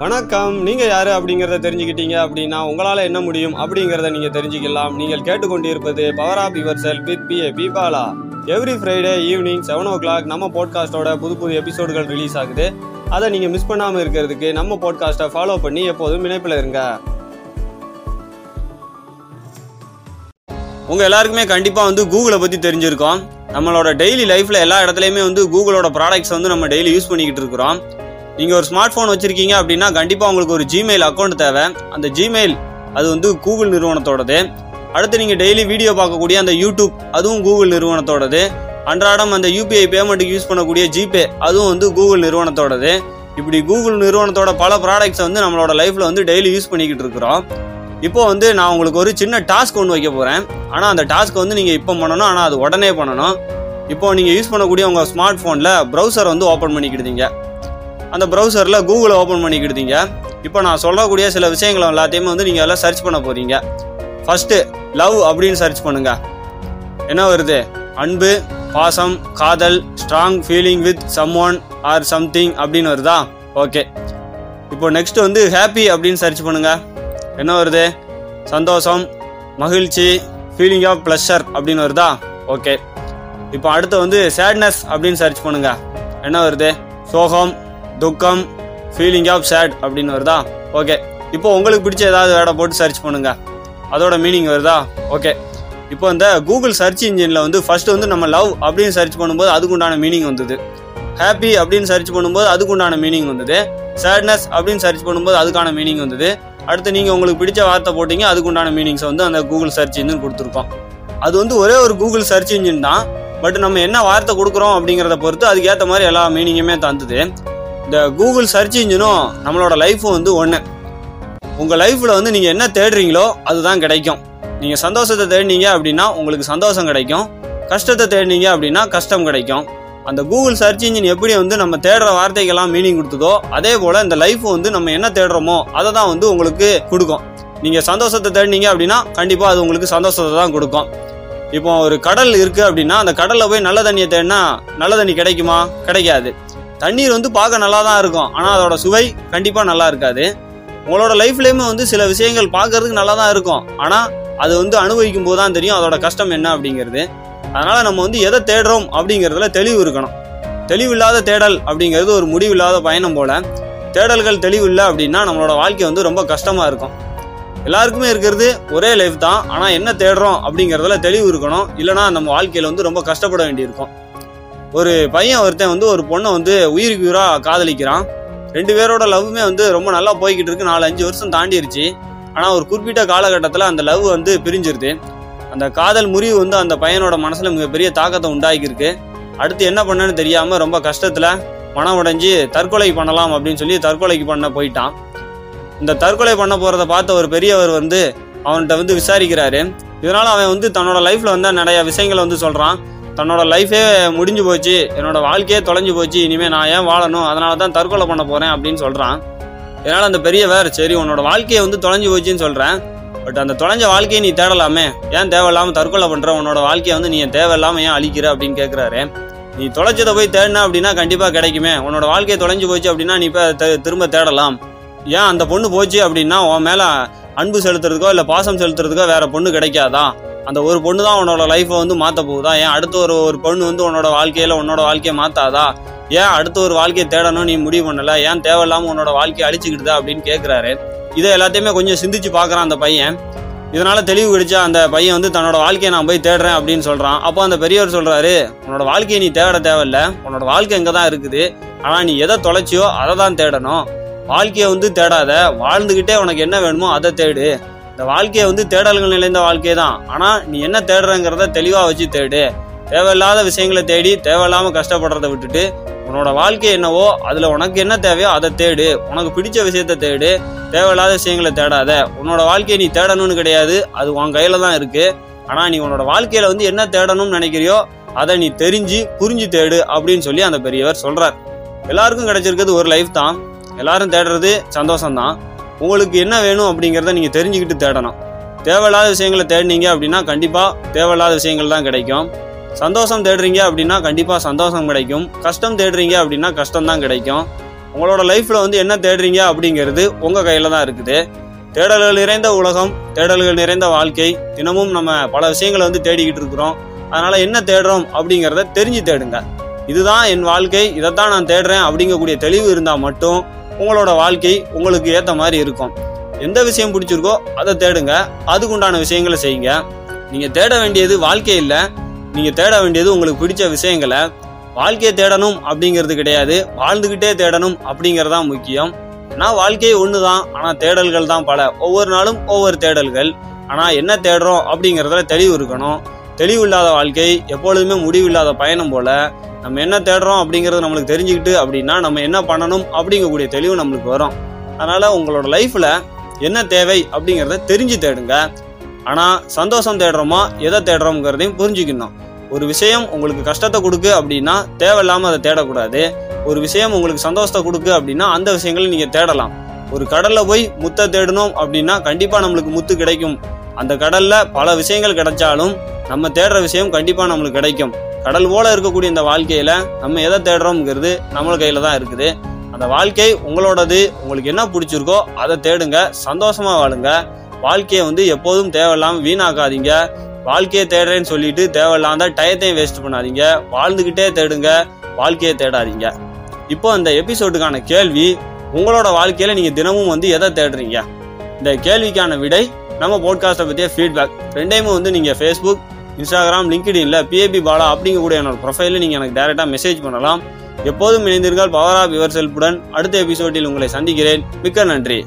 வணக்கம். நீங்க யாரு அப்படிங்கறத தெரிஞ்சுக்கிட்டீங்க அப்படின்னா உங்களால என்ன முடியும் அப்படிங்கறத நீங்க தெரிஞ்சுக்கலாம். நீங்கள் கேட்டுக்கொண்டிருப்பது power of your cell with B A பீபாலா every Friday evening seven O clock நம்ம பாட்காஸ்டோட புது புது எபிசோடுகள் ரிலீஸ் ஆகுது. அதை நீங்க மிஸ் பண்ணாம இருக்கிறதுக்கு நம்ம பாட்காஸ்ட்டை ஃபாலோ பண்ணி எப்போதும் இணைப்பில் இருங்க. உங்க எல்லாருக்குமே கண்டிப்பா வந்து கூகுளை பத்தி தெரிஞ்சிருக்கோம். நம்மளோட டெய்லி லைஃப்ல எல்லா இடத்துலயுமே வந்து கூகுளோட ப்ராடக்ட்ஸ் வந்து நம்ம டெய்லி யூஸ் பண்ணிக்கிட்டு இருக்கிறோம். நீங்கள் ஒரு ஸ்மார்ட் ஃபோன் வச்சுருக்கீங்க அப்படின்னா கண்டிப்பாக உங்களுக்கு ஒரு ஜிமெயில் அக்கௌண்ட் தேவை. அந்த ஜிமெயில் அது வந்து கூகுள் நிறுவனத்தோடது. அடுத்து நீங்கள் டெய்லி வீடியோ பார்க்கக்கூடிய அந்த யூடியூப் அதுவும் கூகுள் நிறுவனத்தோடது. அன்றாடம் அந்த யூபிஐ பேமெண்ட்டுக்கு யூஸ் பண்ணக்கூடிய ஜிபே அதுவும் வந்து கூகுள் நிறுவனத்தோடது. இப்படி கூகுள் நிறுவனத்தோட பல ப்ராடக்ட்ஸை வந்து நம்மளோட லைஃப்பில் வந்து டெய்லி யூஸ் பண்ணிக்கிட்டு இருக்கிறோம். இப்போ வந்து நான் உங்களுக்கு ஒரு சின்ன டாஸ்க் ஒன்று வைக்க போகிறேன் ஆனால் அந்த டாஸ்க் வந்து நீங்கள் இப்போ பண்ணணும். ஆனால் அது உடனே பண்ணணும். இப்போ நீங்கள் யூஸ் பண்ணக்கூடிய உங்கள் ஸ்மார்ட் ஃபோனில் ப்ரௌசர் வந்து ஓப்பன் பண்ணிக்கிடுதீங்க. அந்த ப்ரௌசரில் கூகுளை ஓப்பன் பண்ணிக்கிடுதீங்க. இப்போ நான் சொல்லக்கூடிய சில விஷயங்கள் எல்லாத்தையுமே வந்து நீங்கள் எல்லாம் சர்ச் பண்ண போகிறீங்க ஃபஸ்ட்டு லவ் அப்படின்னு சர்ச் பண்ணுங்க. என்ன வருது? அன்பு பாசம் காதல் strong feeling with someone or something அப்படின்னு வருதா? ஓகே இப்போ நெக்ஸ்ட் வந்து ஹாப்பி அப்படின்னு சர்ச் பண்ணுங்க. என்ன வருது? சந்தோஷம் மகிழ்ச்சி ஃபீலிங் ஆஃப் ப்ளஷர் அப்படின்னு வருதா? ஓகே இப்போ அடுத்து வந்து சேட்னஸ் அப்படின்னு சர்ச் பண்ணுங்க. என்ன வருது? சோகம் துக்கம் ஃபீலிங் ஆஃப் சேட் அப்படின்னு வருதா? ஓகே இப்போ உங்களுக்கு பிடிச்ச ஏதாவது வேடை போட்டு சர்ச் பண்ணுங்க. அதோட மீனிங் வருதா? ஓகே இப்போ இந்த கூகுள் சர்ச் இன்ஜினில் வந்து ஃபர்ஸ்ட் வந்து நம்ம லவ் அப்படின்னு சர்ச் பண்ணும்போது அதுக்குண்டான மீனிங் வந்தது. ஹாப்பி அப்படின்னு சர்ச் பண்ணும்போது அதுக்குண்டான மீனிங் வந்தது. சேட்னஸ் அப்படின்னு சர்ச் பண்ணும்போது அதுக்கான மீனிங் வந்தது. அடுத்து நீங்கள் உங்களுக்கு பிடிச்ச வார்த்தை போட்டீங்க அதுக்குண்டான மீனிங்ஸை வந்து அந்த கூகுள் சர்ச் இன்ஜின் கொடுத்துருக்கோம். அது வந்து ஒரே ஒரு கூகுள் சர்ச் இன்ஜின் தான். பட் நம்ம என்ன வார்த்தை கொடுக்குறோம் அப்படிங்கிறத பொறுத்து அதுக்கேற்ற மாதிரி எல்லா மீனிங்குமே தந்தது. இந்த கூகுள் சர்ச் இன்ஜினும் நம்மளோட லைஃப்பும் வந்து ஒன்று உங்கள் லைஃப்பில் வந்து நீங்கள் என்ன தேடுறீங்களோ அதுதான் கிடைக்கும். நீங்கள் சந்தோஷத்தை தேடினீங்க அப்படின்னா உங்களுக்கு சந்தோஷம் கிடைக்கும். கஷ்டத்தை தேடினீங்க அப்படின்னா கஷ்டம் கிடைக்கும். அந்த கூகுள் சர்ச் இன்ஜின் எப்படி வந்து நம்ம தேடுற வார்த்தைக்கெல்லாம் மீனிங் கொடுத்ததோ அதே போல் இந்த லைஃப் வந்து நம்ம என்ன தேடுறோமோ அதை தான் வந்து உங்களுக்கு கொடுக்கும். நீங்கள் சந்தோஷத்தை தேடினீங்க அப்படின்னா கண்டிப்பாக அது உங்களுக்கு சந்தோஷத்தை தான் கொடுக்கும். இப்போ ஒரு கடல் இருக்குது அப்படின்னா அந்த கடலில் போய் நல்ல தண்ணியை தேடினா நல்ல தண்ணி கிடைக்குமா? கிடைக்காது. தண்ணீர் வந்து பார்க்க நல்லா தான் இருக்கும். ஆனால் அதோட சுவை கண்டிப்பாக நல்லா இருக்காது. உங்களோட லைஃப்லேயுமே வந்து சில விஷயங்கள் பார்க்கறதுக்கு நல்லா தான் இருக்கும். ஆனால் அது வந்து அனுபவிக்கும் போது தான் தெரியும் அதோட கஷ்டம் என்ன அப்படிங்கிறது. அதனால் நம்ம வந்து எதை தேடுறோம் அப்படிங்கிறதுல தெளிவு இருக்கணும். தெளிவில்லாத தேடல் அப்படிங்கிறது ஒரு முடிவில்லாத பயணம் போல. தேடல்கள் தெளிவு இல்லை அப்படின்னா நம்மளோட வாழ்க்கை வந்து ரொம்ப கஷ்டமாக இருக்கும். எல்லாருக்குமே இருக்கிறது ஒரே லைஃப் தான். ஆனால் என்ன தேடுறோம் அப்படிங்கிறதுல தெளிவு இருக்கணும். இல்லைனா நம்ம வாழ்க்கையில் வந்து ரொம்ப கஷ்டப்பட வேண்டியிருக்கும். ஒரு பையன் ஒருத்தன் வந்து ஒரு பொண்ணை வந்து உயிருக்கு உயிராக காதலிக்கிறான். ரெண்டு பேரோட லவ்வுமே வந்து ரொம்ப நல்லா போய்கிட்டு இருக்கு. நாலு அஞ்சு வருஷம் தாண்டிருச்சு. ஆனால் ஒரு குறிப்பிட்ட காலகட்டத்தில் அந்த லவ் வந்து பிரிஞ்சிருது. அந்த காதல் முறிவு வந்து அந்த பையனோட மனசில் மிகப்பெரிய தாக்கத்தை உண்டாக்கியிருக்கு. அடுத்து என்ன பண்ணன்னு தெரியாமல் ரொம்ப கஷ்டத்தில் மனம் உடைஞ்சு தற்கொலை பண்ணலாம் அப்படின்னு சொல்லி தற்கொலைக்கு பண்ண போயிட்டான். இந்த தற்கொலை பண்ண போகிறத பார்த்த ஒரு பெரியவர் வந்து அவன்கிட்ட வந்து விசாரிக்கிறாரு. இதனால் அவன் வந்து தன்னோட லைஃப்பில் வந்து நிறைய விஷயங்களை வந்து சொல்கிறான் தன்னோட லைஃபே முடிஞ்சு போச்சு. என்னோட வாழ்க்கையே தொலைஞ்சு போச்சு. இனிமேல் நான் ஏன் வாழணும்? அதனால தான் தற்கொலை பண்ண போகிறேன் அப்படின்னு சொல்கிறான் இதனால் அந்த பெரியவர் சரி உன்னோட வாழ்க்கையை வந்து தொலைஞ்சு போச்சுன்னு சொல்கிறேன் பட் அந்த தொலைஞ்ச வாழ்க்கையை நீ தேடலாமே. ஏன் தேவையில்லாமல் தற்கொலை பண்ணுற உன்னோட வாழ்க்கையை வந்து நீ தேவையில்லாமல் ஏன் அழிக்கிற? அப்படின்னு கேட்குறாரு நீ தொலைச்சதை போய் தேடினா அப்படின்னா கண்டிப்பாக கிடைக்குமே. உன்னோட வாழ்க்கையை தொலைஞ்சு போச்சு அப்படின்னா நீ இப்போ திரும்ப தேடலாம். ஏன் அந்த பொண்ணு போச்சு அப்படின்னா உன் மேலே அன்பு செலுத்துறதுக்கோ இல்லை பாசம் செலுத்துறதுக்கோ வேற பொண்ணு கிடைக்காதா? அந்த ஒரு பொண்ணு தான் உன்னோட லைஃப்பை வந்து மாற்ற போகுதா? ஏன் அடுத்த ஒரு ஒரு பொண்ணு வந்து உன்னோட வாழ்க்கையில் உன்னோட வாழ்க்கையை மாற்றாதா ஏன் அடுத்த ஒரு வாழ்க்கையை தேடணும் நீ முடிவு பண்ணல? ஏன் தேவையில்லாமல் உன்னோட வாழ்க்கையை அழிச்சுக்கிட்டுதா அப்படின்னு கேட்குறாரு இதை எல்லாத்தையுமே கொஞ்சம் சிந்திச்சு பார்க்குறான் அந்த பையன். இதனால தெளிவு கிடைச்சா அந்த பையன் வந்து தன்னோட வாழ்க்கையை நான் போய் தேடுறேன் அப்படின்னு சொல்றான். அப்போ அந்த பெரியவர் சொல்றாரு உன்னோட வாழ்க்கையை நீ தேட தேவையில்ல. உன்னோட வாழ்க்கை இங்கே தான் இருக்குது. ஆனால் நீ எதை தொலைச்சியோ அதை தான் தேடணும். வாழ்க்கையை வந்து தேடாத. வாழ்ந்துக்கிட்டே உனக்கு என்ன வேணுமோ அதை தேடு. இந்த வாழ்க்கையை வந்து தேடல்கள் நிறைந்த வாழ்க்கை தான் ஆனால் நீ என்ன தேடுறங்கிறத தெளிவாக வச்சு தேடு. தேவையில்லாத விஷயங்களை தேடி தேவையில்லாமல் கஷ்டப்படுறத விட்டுட்டு உன்னோட வாழ்க்கை என்னவோ அதில் உனக்கு என்ன தேவையோ அதை தேடு. உனக்கு பிடிச்ச விஷயத்த தேடு. தேவையில்லாத விஷயங்களை தேடாத. உன்னோட வாழ்க்கையை நீ தேடணும்னு கிடையாது. அது உன் கையில் தான் இருக்குது ஆனால் நீ உன்னோட வாழ்க்கையில் வந்து என்ன தேடணும்னு நினைக்கிறியோ அதை நீ தெரிஞ்சு புரிஞ்சு தேடு அப்படின்னு சொல்லி அந்த பெரியவர் சொல்கிறார் எல்லாருக்கும் கிடைச்சிருக்கிறது ஒரு லைஃப் தான். எல்லாரும் தேடுறது சந்தோஷம் தான் உங்களுக்கு என்ன வேணும் அப்படிங்கிறத நீங்கள் தெரிஞ்சுக்கிட்டு தேடணும். தேவையில்லாத விஷயங்களை தேடினீங்க அப்படின்னா கண்டிப்பாக தேவையில்லாத விஷயங்கள் தான் கிடைக்கும். சந்தோஷம் தேடுறீங்க அப்படின்னா கண்டிப்பாக சந்தோஷம் கிடைக்கும். கஷ்டம் தேடுறீங்க அப்படின்னா கஷ்டம் தான் கிடைக்கும். உங்களோட லைஃப்பில் வந்து என்ன தேடுறீங்க அப்படிங்கிறது உங்கள் கையில் தான் இருக்குது. தேடல்கள் நிறைந்த உலகம் தேடல்கள் நிறைந்த வாழ்க்கை தினமும் நம்ம பல விஷயங்களை வந்து தேடிக்கிட்டு இருக்கிறோம். அதனால் என்ன தேடுறோம் அப்படிங்கிறத தெரிஞ்சு தேடுங்க. இதுதான் என் வாழ்க்கை இதைத்தான் நான் தேடுறேன் அப்படிங்கக்கூடிய தெளிவு இருந்தால் மட்டும் உங்களோட வாழ்க்கை உங்களுக்கு ஏற்ற மாதிரி இருக்கும். எந்த விஷயம் பிடிச்சிருக்கோ அதை தேடுங்க. அதுக்குண்டான விஷயங்களை செய்யுங்க. நீங்கள் தேட வேண்டியது வாழ்க்கை இல்லை. நீங்கள் தேட வேண்டியது உங்களுக்கு பிடிச்ச விஷயங்களை. வாழ்க்கையை தேடணும் அப்படிங்கிறது கிடையாது. வாழ்ந்துக்கிட்டே தேடணும் அப்படிங்கிறதான் முக்கியம். ஆனால் வாழ்க்கை ஒன்று தான் ஆனால் தேடல்கள் தான் பல. ஒவ்வொரு நாளும் ஒவ்வொரு தேடல்கள். ஆனால் என்ன தேடுறோம் அப்படிங்கிறதுல தெளிவு இருக்கணும். தெளிவு இல்லாத வாழ்க்கை எப்பொழுதுமே முடிவில்லாத பயணம் போல. நம்ம என்ன தேடுறோம் அப்படிங்கிறது நம்மளுக்கு தெரிஞ்சுக்கிட்டு அப்படின்னா நம்ம என்ன பண்ணணும் அப்படிங்கக்கூடிய தெளிவு நம்மளுக்கு வரும். அதனால் உங்களோட லைஃப்பில் என்ன தேவை அப்படிங்கிறத தெரிஞ்சு தேடுங்க. ஆனால் சந்தோஷம் தேடுறோமா எதை தேடுறோங்கிறதையும் புரிஞ்சுக்கணும். ஒரு விஷயம் உங்களுக்கு கஷ்டத்தை கொடுக்கு அப்படின்னா தேவையில்லாமல் அதை தேடக்கூடாது. ஒரு விஷயம் உங்களுக்கு சந்தோஷத்தை கொடுக்கு அப்படின்னா அந்த விஷயங்களை நீங்கள் தேடலாம். ஒரு கடலில் போய் முத்தை தேடணும் அப்படின்னா கண்டிப்பாக நம்மளுக்கு முத்து கிடைக்கும். அந்த கடல்ல பல விஷயங்கள் கிடைச்சாலும் நம்ம தேடுற விஷயம் கண்டிப்பா நம்மளுக்கு கிடைக்கும். கடல் போல இருக்கக்கூடிய இந்த வாழ்க்கையில நம்ம எதை தேடுறோம்ங்கிறது நம்ம கையில தான் இருக்குது. அந்த வாழ்க்கை உங்களோடது உங்களுக்கு என்ன பிடிச்சிருக்கோ அதை தேடுங்க சந்தோஷமா வாழுங்க. வாழ்க்கையை வந்து எப்போதும் தேவையில்லாம வீணாக்காதீங்க. வாழ்க்கையை தேடுறேன்னு சொல்லிட்டு தேவையில்லாத டயத்தையும் வேஸ்ட் பண்ணாதீங்க. வாழ்ந்துகிட்டே தேடுங்க வாழ்க்கையை தேடாதீங்க. இப்போ அந்த எபிசோடுக்கான கேள்வி உங்களோட வாழ்க்கையில நீங்க தினமும் வந்து எதை தேடுறீங்க? இந்த கேள்விக்கான விடை நம்ம போட்காஸ்ட்டை பற்றிய ஃபீட்பேக் ரெண்டையுமே வந்து நீங்கள் ஃபேஸ்புக் இன்ஸ்டாகிராம் லிங்க்டின்ல பிஏபி பாலா அப்படிங்கக்கூடிய என்னோட ப்ரொஃபைலில் நீங்கள் எனக்கு டேரெக்டாக மெசேஜ் பண்ணலாம். எப்போதும் இணைந்தீர்கள் பவர் ஆஃப் யுவர் செல்ஃபுடன் அடுத்த எபிசோடில் உங்களை சந்திக்கிறேன். மிக்க நன்றி.